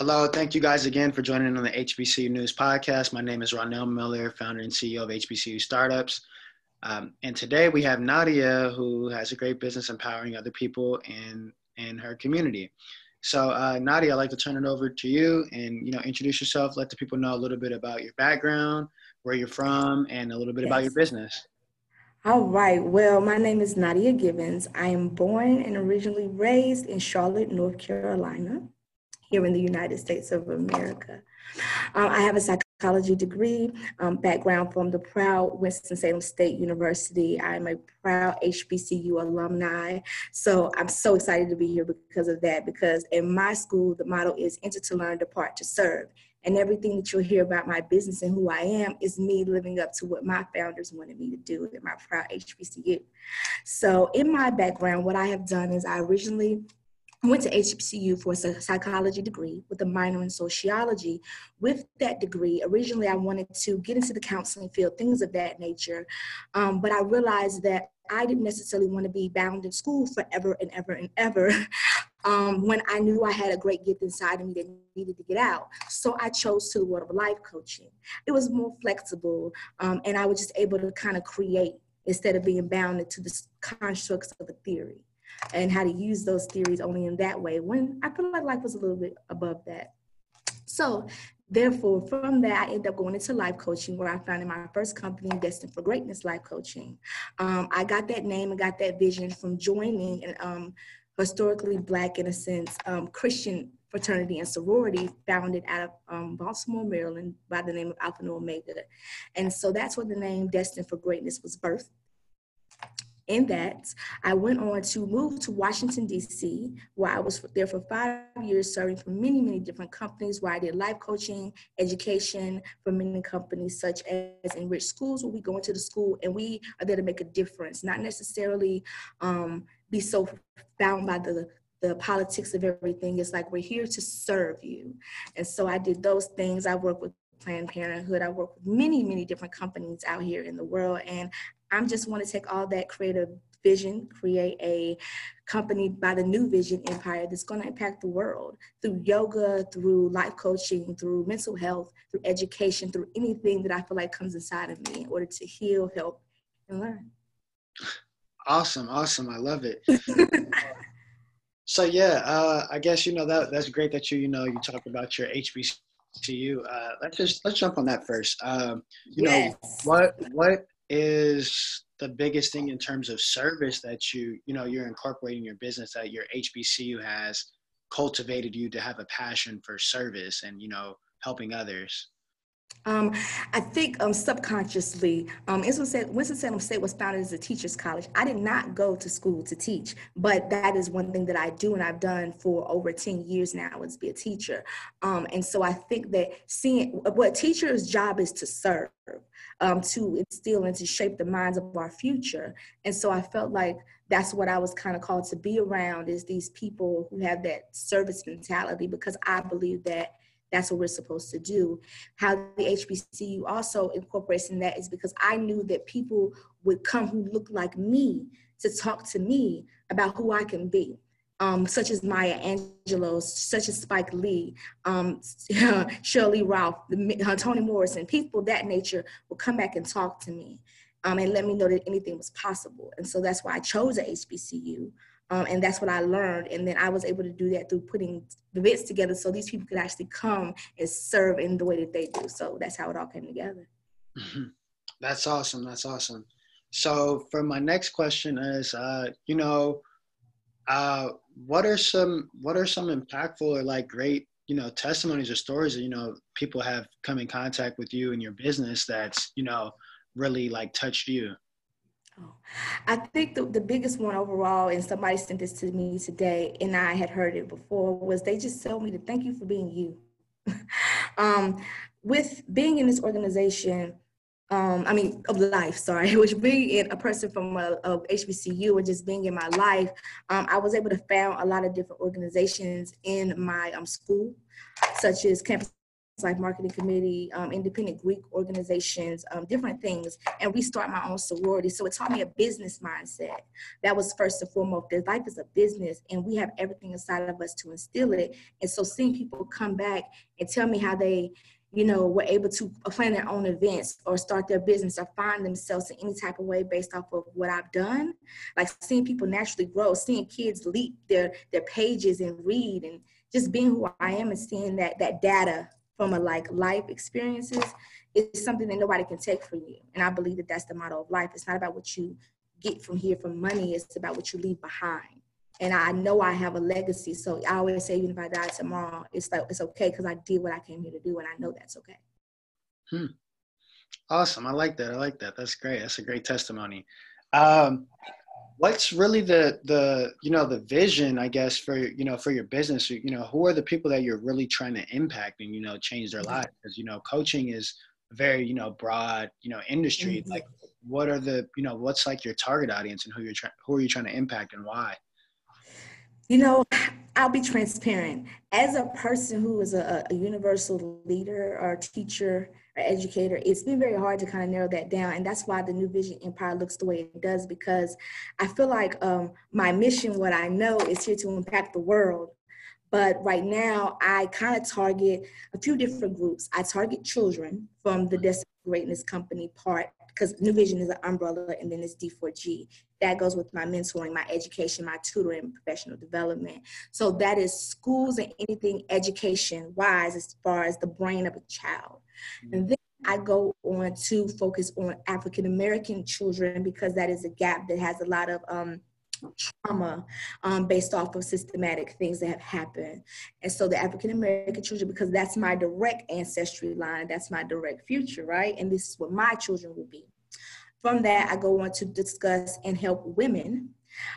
Hello, thank you guys again for joining on the HBCU News Podcast. My name is Ronell Miller, founder and CEO of HBCU Startups. Um, and today we have Nadia, who has a great business empowering other people in, in her community. So, uh, Nadia, I'd like to turn it over to you and you know introduce yourself. Let the people know a little bit about your background, where you're from, and a little bit yes. about your business. All right. Well, my name is Nadia Gibbons. I am born and originally raised in Charlotte, North Carolina here in the United States of America. Um, I have a psychology degree, um, background from the proud Winston-Salem State University. I'm a proud HBCU alumni. So I'm so excited to be here because of that, because in my school, the motto is enter to learn, depart to serve. And everything that you'll hear about my business and who I am is me living up to what my founders wanted me to do at my proud HBCU. So in my background, what I have done is I originally I went to HBCU for a psychology degree with a minor in sociology. With that degree, originally I wanted to get into the counseling field, things of that nature. Um, but I realized that I didn't necessarily want to be bound in school forever and ever and ever. Um, when I knew I had a great gift inside of me that needed to get out. So I chose to the world of life coaching. It was more flexible, um, and I was just able to kind of create instead of being bound into the constructs of a theory and how to use those theories only in that way when I feel like life was a little bit above that. So therefore, from that, I ended up going into life coaching where I founded my first company, Destined for Greatness Life Coaching. Um, I got that name and got that vision from joining an um, historically Black, in a sense, um, Christian fraternity and sorority founded out of um, Baltimore, Maryland by the name of Alpha Nu Omega. And so that's where the name Destined for Greatness was birthed in that, I went on to move to Washington, D.C., where I was there for five years, serving for many, many different companies, where I did life coaching, education for many companies, such as Enrich Schools, where we go into the school and we are there to make a difference, not necessarily um, be so bound by the the politics of everything. It's like we're here to serve you. And so I did those things. I worked with Planned Parenthood. I work with many, many different companies out here in the world. And I'm just want to take all that creative vision, create a company by the new vision empire that's going to impact the world through yoga, through life coaching, through mental health, through education, through anything that I feel like comes inside of me in order to heal, help, and learn. Awesome, awesome. I love it. so yeah, uh, I guess you know that that's great that you you know you talk about your HBCU. Uh, let's just let's jump on that first. Um, you yes. know what what is the biggest thing in terms of service that you you know you're incorporating your business that your HBCU has cultivated you to have a passion for service and you know helping others? Um, I think um, subconsciously, um, Winston-Salem State was founded as a teacher's college. I did not go to school to teach, but that is one thing that I do and I've done for over 10 years now is be a teacher. Um, and so I think that seeing what teacher's job is to serve, um, to instill and to shape the minds of our future. And so I felt like that's what I was kind of called to be around is these people who have that service mentality because I believe that that's what we're supposed to do. How the HBCU also incorporates in that is because I knew that people would come who look like me to talk to me about who I can be. Um, such as Maya Angelou, such as Spike Lee, um, Shirley Ralph, uh, Toni Morrison, people that nature will come back and talk to me um, and let me know that anything was possible. And so that's why I chose a HBCU. Um, and that's what I learned. And then I was able to do that through putting the bits together so these people could actually come and serve in the way that they do. So that's how it all came together. Mm-hmm. That's awesome. That's awesome. So for my next question is, uh, you know, uh, what are some what are some impactful or like great you know testimonies or stories that you know people have come in contact with you and your business that's you know really like touched you? I think the, the biggest one overall, and somebody sent this to me today, and I had heard it before, was they just told me to thank you for being you. um, with being in this organization, um, I mean, of life, sorry, which being in a person from a, HBCU or just being in my life, um, I was able to found a lot of different organizations in my um, school, such as Campus Life Marketing Committee, um, independent Greek organizations, um, different things, and restart my own sorority. So it taught me a business mindset. That was first and foremost. That life is a business, and we have everything inside of us to instill it. And so seeing people come back and tell me how they you know, were able to plan their own events or start their business or find themselves in any type of way based off of what I've done. Like seeing people naturally grow, seeing kids leap their their pages and read and just being who I am and seeing that that data from a like life experiences is something that nobody can take from you. And I believe that that's the motto of life. It's not about what you get from here from money, it's about what you leave behind and I know I have a legacy. So I always say, even if I die tomorrow, it's like it's okay because I did what I came here to do, and I know that's okay. Hmm. Awesome. I like that. I like that. That's great. That's a great testimony. Um, what's really the the you know the vision i guess for you know for your business you know who are the people that you're really trying to impact and you know change their mm-hmm. lives because you know coaching is a very you know broad you know industry mm-hmm. like what are the you know what's like your target audience and who you're trying who are you trying to impact and why you know, I'll be transparent. As a person who is a, a universal leader or teacher or educator, it's been very hard to kind of narrow that down. And that's why the New Vision Empire looks the way it does, because I feel like um, my mission, what I know, is here to impact the world. But right now, I kind of target a few different groups. I target children from the Destiny Greatness Company part because New Vision is an umbrella and then it's D4G. That goes with my mentoring, my education, my tutoring, professional development. So that is schools and anything education wise as far as the brain of a child. And then I go on to focus on African American children because that is a gap that has a lot of um, trauma um, based off of systematic things that have happened. And so the African American children, because that's my direct ancestry line, that's my direct future, right? And this is what my children will be. From that, I go on to discuss and help women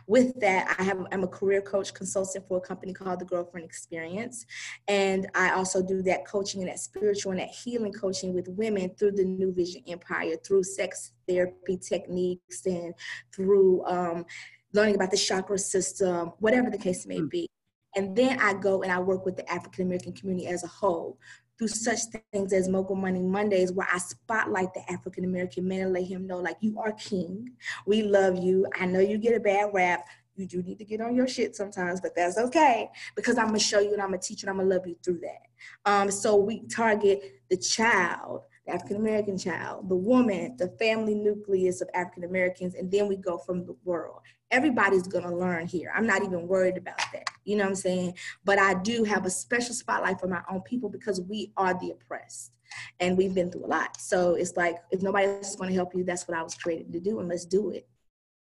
with that, I have I'm a career coach consultant for a company called the Girlfriend Experience, and I also do that coaching and that spiritual and that healing coaching with women through the New Vision Empire, through sex therapy techniques and through um, learning about the chakra system, whatever the case may hmm. be. And then I go and I work with the African American community as a whole through such things as Mogul Money Mondays, where I spotlight the African American man and let him know, like, you are king. We love you. I know you get a bad rap. You do need to get on your shit sometimes, but that's okay because I'm gonna show you and I'm gonna teach you and I'm gonna love you through that. Um, so we target the child the African American child, the woman, the family nucleus of African Americans, and then we go from the world. Everybody's gonna learn here. I'm not even worried about that. You know what I'm saying? But I do have a special spotlight for my own people because we are the oppressed and we've been through a lot. So it's like if nobody else is gonna help you, that's what I was created to do, and let's do it.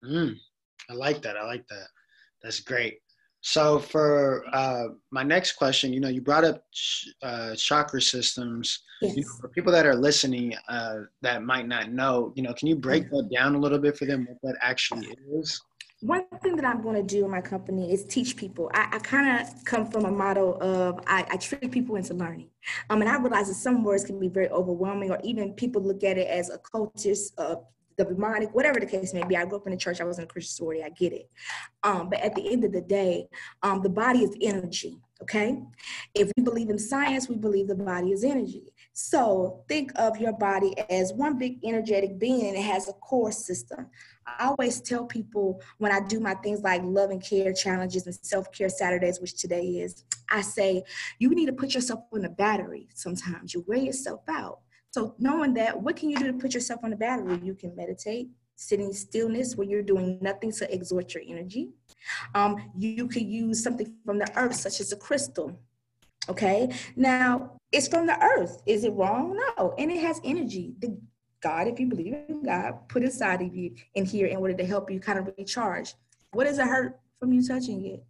Mm, I like that. I like that. That's great. So for uh, my next question, you know, you brought up uh, chakra systems. Yes. You know, for people that are listening uh, that might not know, you know, can you break that down a little bit for them what that actually is? One thing that I'm going to do in my company is teach people. I, I kind of come from a model of I, I, trick people into learning. Um, and I realize that some words can be very overwhelming, or even people look at it as a cultist, uh, demonic, whatever the case may be. I grew up in a church. I was in a Christian sorority. I get it. Um, but at the end of the day, um, the body is energy. Okay. If we believe in science, we believe the body is energy. So think of your body as one big energetic being and it has a core system. I always tell people when I do my things like love and care challenges and self care Saturdays, which today is, I say, you need to put yourself on a battery sometimes. You wear yourself out. So knowing that, what can you do to put yourself on the battery? You can meditate, sitting stillness where you're doing nothing to exert your energy. Um, you could use something from the earth, such as a crystal. Okay, now it's from the earth. Is it wrong? No, and it has energy. The God, if you believe in God, put inside of you in here in order to help you kind of recharge. What does it hurt from you touching it?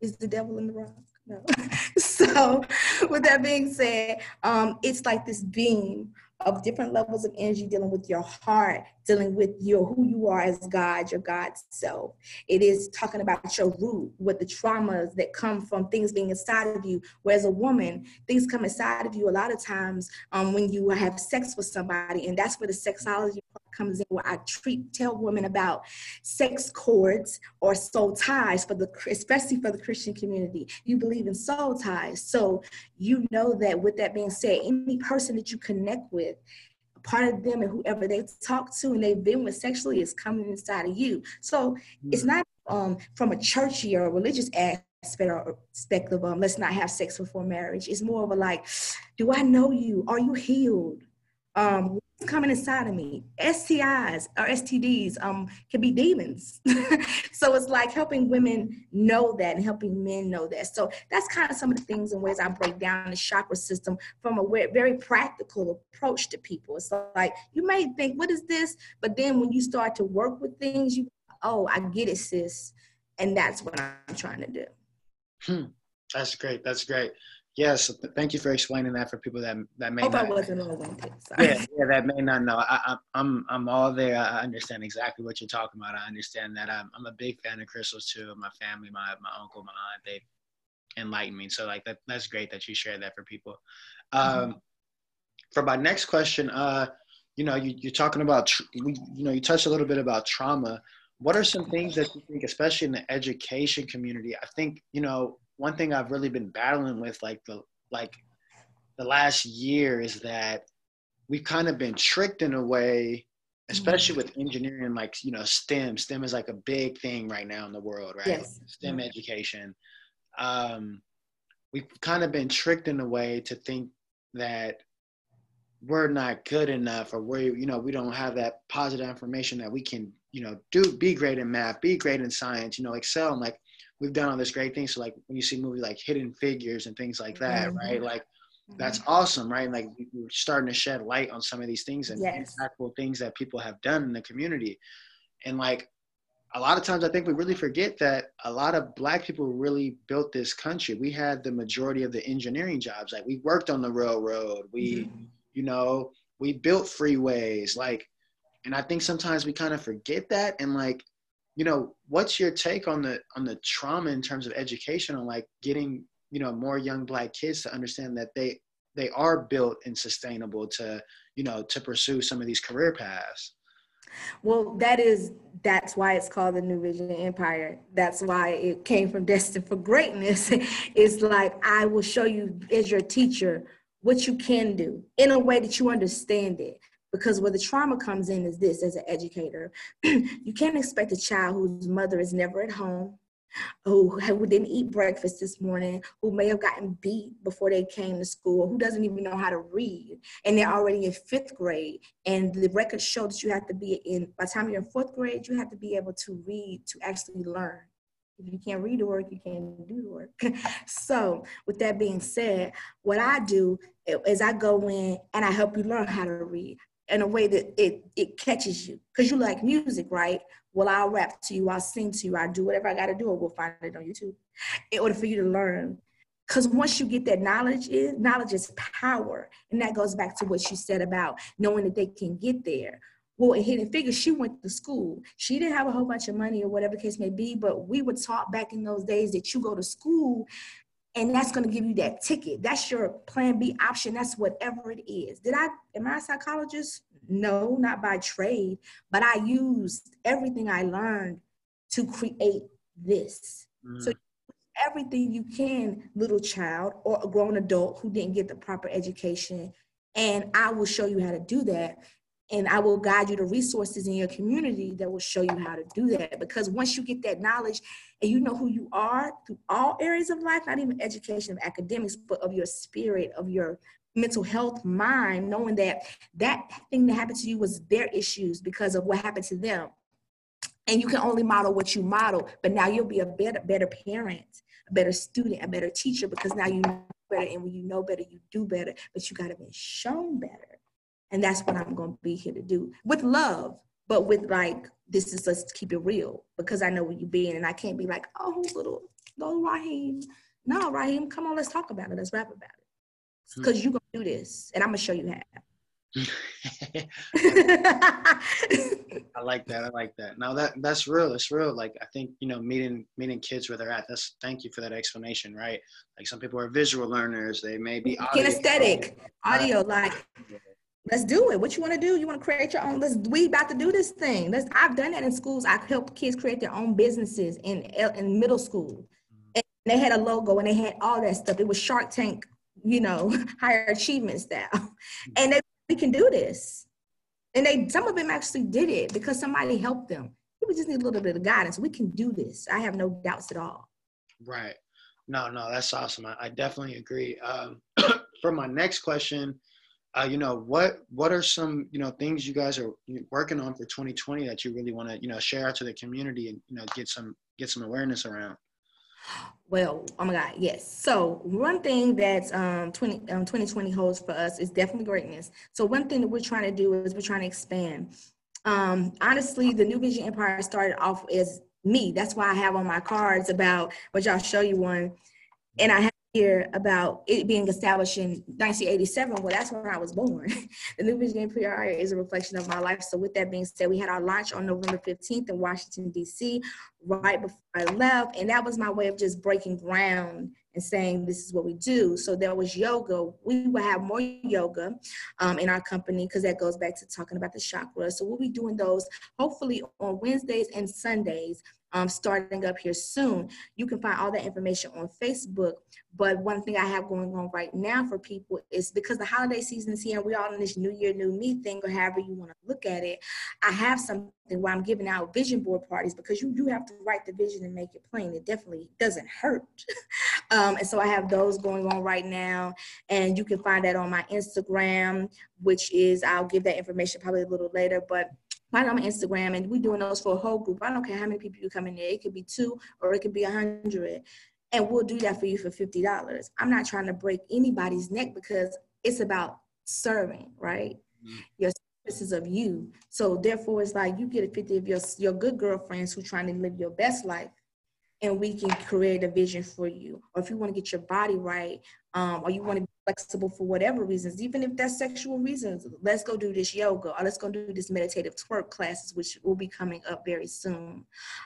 Is the devil in the rock? No. so, with that being said, um, it's like this beam of different levels of energy dealing with your heart dealing with your who you are as God, your God self. It is talking about your root, what the traumas that come from things being inside of you. Whereas a woman, things come inside of you a lot of times um, when you have sex with somebody, and that's where the sexology comes in where I treat tell women about sex cords or soul ties for the especially for the Christian community. You believe in soul ties. So you know that with that being said, any person that you connect with, part of them and whoever they talk to and they've been with sexually is coming inside of you. So it's not um, from a churchy or religious aspect or perspective, um, let's not have sex before marriage. It's more of a like, do I know you? Are you healed? Um, coming inside of me. STIs or STDs um, can be demons. so it's like helping women know that and helping men know that. So that's kind of some of the things and ways I break down the chakra system from a very practical approach to people. It's like you may think, what is this? But then when you start to work with things, you, oh, I get it, sis. And that's what I'm trying to do. Hmm. That's great. That's great. Yes, thank you for explaining that for people that that may Hope not. I wasn't long-winded. Yeah, yeah, that may not know. I, I'm I'm all there. I understand exactly what you're talking about. I understand that. I'm I'm a big fan of crystals too. My family, my my uncle, my aunt, they enlightened me. So like that that's great that you share that for people. Mm-hmm. Um, for my next question, uh, you know, you, you're talking about you know you touched a little bit about trauma. What are some things that you think, especially in the education community? I think you know one thing I've really been battling with like the like the last year is that we've kind of been tricked in a way, especially with engineering, like you know, STEM. STEM is like a big thing right now in the world, right? Yes. STEM education. Um, we've kind of been tricked in a way to think that we're not good enough or we're you know we don't have that positive information that we can you know do be great in math be great in science you know excel and like we've done all this great things. So like when you see movies like Hidden Figures and things like that, mm-hmm. right? Like that's mm-hmm. awesome, right? Like we're starting to shed light on some of these things and yes. impactful things that people have done in the community. And like a lot of times I think we really forget that a lot of black people really built this country. We had the majority of the engineering jobs. Like we worked on the railroad. We, mm-hmm. you know, we built freeways. Like, and I think sometimes we kind of forget that. And like you know what's your take on the on the trauma in terms of education on like getting you know more young black kids to understand that they they are built and sustainable to you know to pursue some of these career paths? Well that is that's why it's called the new vision empire. That's why it came from destined for greatness. It's like i will show you as your teacher what you can do in a way that you understand it because where the trauma comes in is this as an educator you can't expect a child whose mother is never at home who, didn't eat breakfast this morning who may have gotten beat before they came to school who doesn't even know how to read and they're already in fifth grade and the records show that you have to be in by the time you're in fourth grade you have to be able to read to actually learn if you can't read the work, you can't do the work. so, with that being said, what I do is I go in and I help you learn how to read in a way that it it catches you. Because you like music right? Well i'll rap to you i'll sing to you i'll do whatever i got to do or we'll find it on youtube in order for you to learn. Because once you get that knowledge is knowledge is power and that goes back to what you said about knowing that they can get there. Well in hidden figures she went to school. She didn't have a whole bunch of money or whatever case may be but we were taught back in those days that you go to school and that's going to give you that ticket. That's your plan B option. That's whatever it is. Did I, am I a psychologist? No, not by trade, but I used everything I learned to create this. Mm. So everything you can, little child or a grown adult who didn't get the proper education. And I will show you how to do that and I will guide you to resources in your community that will show you how to do that. Because once you get that knowledge and you know who you are through all areas of life, not even education, of academics, but of your spirit, of your mental health, mind, knowing that that thing that happened to you was their issues because of what happened to them. And you can only model what you model, but now you'll be a better, better parent, a better student, a better teacher because now you know better. And when you know better, you do better, but you got to be shown better. And that's what I'm going to be here to do with love, but with like, this is let's keep it real because I know where you've been. And I can't be like, oh, little, little Raheem. No, Raheem, come on, let's talk about it. Let's rap about it. Because hmm. you're going to do this and I'm going to show you how. I like that. I like that. Now that that's real. It's real. Like I think you know, meeting meeting kids where they're at. That's thank you for that explanation. Right. Like some people are visual learners. They may be audio. kinesthetic, audio. Like let's do it. What you want to do? You want to create your own? Let's we about to do this thing. Let's. I've done that in schools. I've helped kids create their own businesses in in middle school. And they had a logo and they had all that stuff. It was Shark Tank, you know, higher achievement style. And they we can do this. And they some of them actually did it because somebody helped them. We just need a little bit of guidance. We can do this. I have no doubts at all. Right. No, no, that's awesome. I, I definitely agree. Um, for my next question, uh, you know, what what are some you know things you guys are working on for 2020 that you really want to you know share out to the community and you know get some get some awareness around? Well, oh my God, yes. So one thing that um, 20, um, 2020 holds for us is definitely greatness. So one thing that we're trying to do is we're trying to expand. Um, honestly, the New Vision Empire started off as me. That's why I have on my cards about, which I'll show you one. And I here about it being established in 1987. Well, that's when I was born. the New Vision Empire is a reflection of my life. So with that being said, we had our launch on November 15th in Washington, D.C., right before I left. And that was my way of just breaking ground and saying this is what we do. So there was yoga. We will have more yoga um, in our company because that goes back to talking about the chakra. So we'll be doing those hopefully on Wednesdays and Sundays um, starting up here soon. You can find all that information on Facebook. But one thing I have going on right now for people is because the holiday season is here we're all in this new year, new me thing, or however you want to look at it. I have something where I'm giving out vision board parties because you, you have to write the vision and make it plain. It definitely doesn't hurt. um, and so I have those going on right now. And you can find that on my Instagram, which is, I'll give that information probably a little later. But find on Instagram and we're doing those for a whole group. I don't care how many people you come in there. It could be two or it could be a hundred. And we'll do that for you for $50. I'm not trying to break anybody's neck because it's about serving, right? Mm-hmm. Your services of you. So therefore it's like you get a 50 of your your good girlfriends who trying to live your best life and we can create a vision for you. Or if you want to get your body right, um, or you want to be flexible for whatever reasons, even if that's sexual reasons, let's go do this yoga or let's go do this meditative twerk classes, which will be coming up very soon.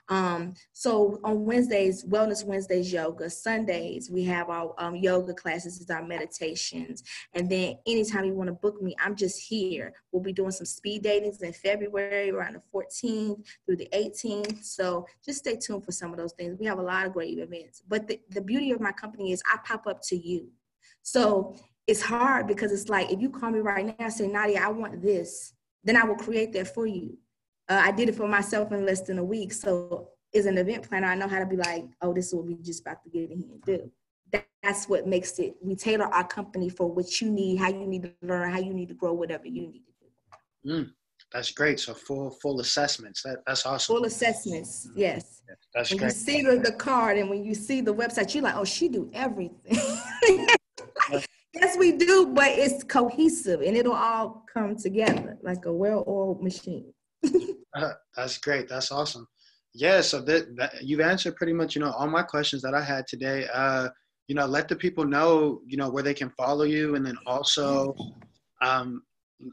Um, so on Wednesdays, Wellness Wednesdays yoga, Sundays, we have our um, yoga classes, is our meditations. And then anytime you want to book me, I'm just here. We'll be doing some speed datings in February around the 14th through the 18th. So just stay tuned for some of those things. We have a lot of great events. But the, the beauty of my company is I pop up to you. So it's hard because it's like if you call me right now and say, Nadia, I want this, then I will create that for you. Uh, I did it for myself in less than a week. So as an event planner, I know how to be like, oh, this is what we just about to get in here and do. that's what makes it. We tailor our company for what you need, how you need to learn, how you need to grow, whatever you need to do. Mm, that's great. So full full assessments. That that's awesome. Full assessments. Yes. That's when great. you see the, the card and when you see the website, you're like, oh, she do everything. yes, we do, but it's cohesive and it'll all come together like a well-oiled machine. uh, that's great. That's awesome. Yeah, so that, that, you've answered pretty much, you know, all my questions that I had today. Uh, you know, let the people know, you know, where they can follow you, and then also, um,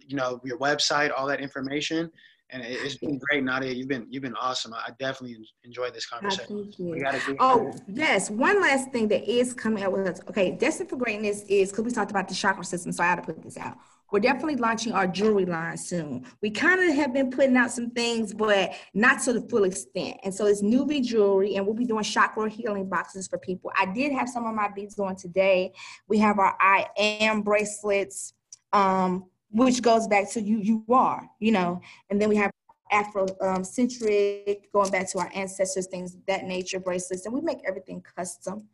you know, your website, all that information and it's been great, Nadia. You've been you've been awesome. I definitely enjoyed this conversation. We gotta oh yes, one last thing that is coming out with us. Okay, Destined for Greatness is because we talked about the chakra system, so I had to put this out. We're definitely launching our jewelry line soon. We kind of have been putting out some things, but not to the full extent. And so it's newbie jewelry, and we'll be doing chakra healing boxes for people. I did have some of my beads on today. We have our I am bracelets. Um, which goes back to you you are you know and then we have afrocentric um, going back to our ancestors things that nature bracelets and we make everything custom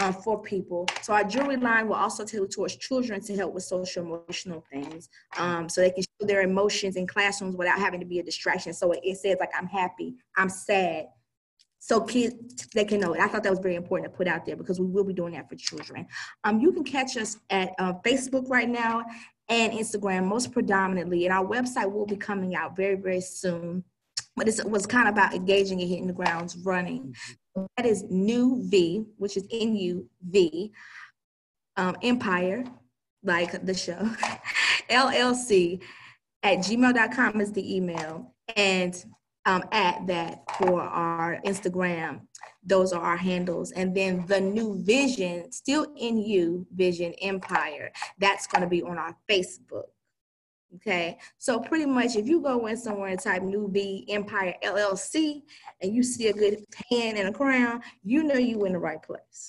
uh, for people so our jewelry line will also tailor towards children to help with social emotional things um, so they can show their emotions in classrooms without having to be a distraction so it, it says like i'm happy i'm sad so kids they can know it. I thought that was very important to put out there because we will be doing that for children. Um, you can catch us at uh, Facebook right now and Instagram most predominantly. And our website will be coming out very, very soon. But it was kind of about engaging and hitting the grounds running. Mm-hmm. That is New V, which is N U V, um, Empire, like the show. LLC at gmail.com is the email. And um, at that for our Instagram. Those are our handles. And then the new vision, still in you, Vision Empire, that's going to be on our Facebook. Okay, so pretty much if you go in somewhere and type New V Empire LLC and you see a good hand and a crown, you know you in the right place.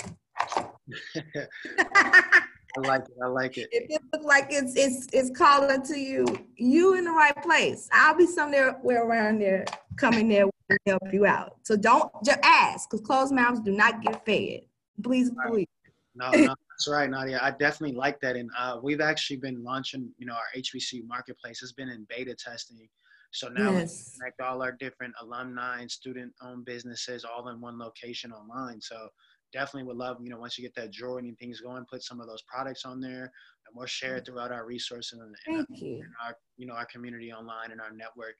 I like it. I like it. If it looks like it's it's it's calling to you, you in the right place. I'll be somewhere around there, coming there to help you out. So don't just ask, because closed mouths do not get fed. Please right. believe. No, no, that's right, Nadia. I definitely like that, and uh, we've actually been launching. You know, our HBC marketplace It's been in beta testing. So now yes. we connect all our different alumni and student-owned businesses all in one location online. So definitely would love, you know, once you get that drawing and things going, put some of those products on there and we'll share it mm-hmm. throughout our resources and, and, you. and our, you know, our community online and our network.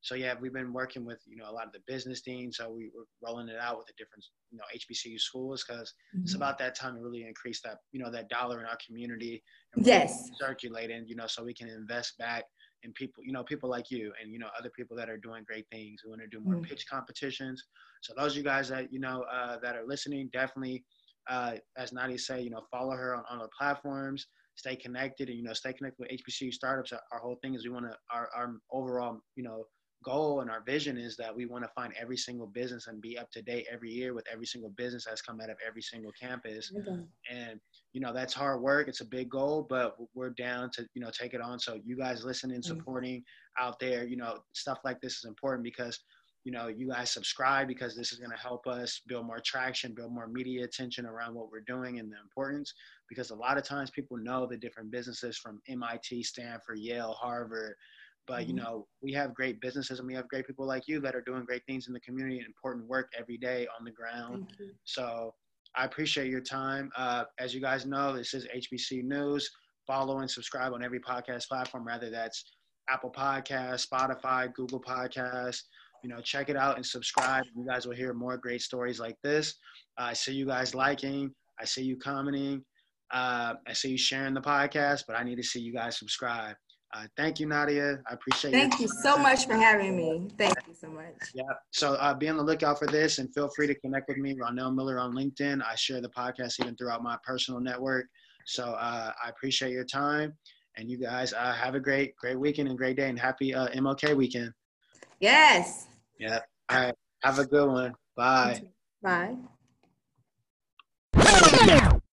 So yeah, we've been working with, you know, a lot of the business deans. So we, we're rolling it out with the different, you know, HBCU schools because mm-hmm. it's about that time to really increase that, you know, that dollar in our community. And yes. Circulating, you know, so we can invest back in people, you know, people like you and, you know, other people that are doing great things. We want to do more mm-hmm. pitch competitions. So those of you guys that, you know, uh, that are listening, definitely, uh, as Nadia say, you know, follow her on, on the platforms, stay connected and, you know, stay connected with HBCU startups. Our, our whole thing is we want to, our, our overall, you know, and vision is that we want to find every single business and be up to date every year with every single business that's come out of every single campus. Okay. And you know that's hard work. It's a big goal, but we're down to you know take it on. So you guys listening, mm-hmm. supporting mm-hmm. out there, you know stuff like this is important because you know you guys subscribe because this is going to help us build more traction, build more media attention around what we're doing and the importance. Because a lot of times people know the different businesses from MIT, Stanford, Yale, Harvard but you mm-hmm. know, we have great businesses and we have great people like you that are doing great things in the community and important work every day on the ground. So I appreciate your time. Uh, as you guys know, this is HBC News. Follow and subscribe on every podcast platform, whether that's Apple Podcast, Spotify, Google Podcast. You know, check it out and subscribe. You guys will hear more great stories like this. Uh, I see you guys liking. I see you commenting. Uh, I see you sharing the podcast, but I need to see you guys subscribe. Uh, thank you, Nadia. I appreciate it. Thank you so much for having me. Thank you so much. Yeah. So uh, be on the lookout for this and feel free to connect with me, Ronell Miller on LinkedIn. I share the podcast even throughout my personal network. So uh, I appreciate your time. And you guys uh, have a great, great weekend and great day and happy uh, MLK weekend. Yes. Yeah. All right. Have a good one. Bye. Bye.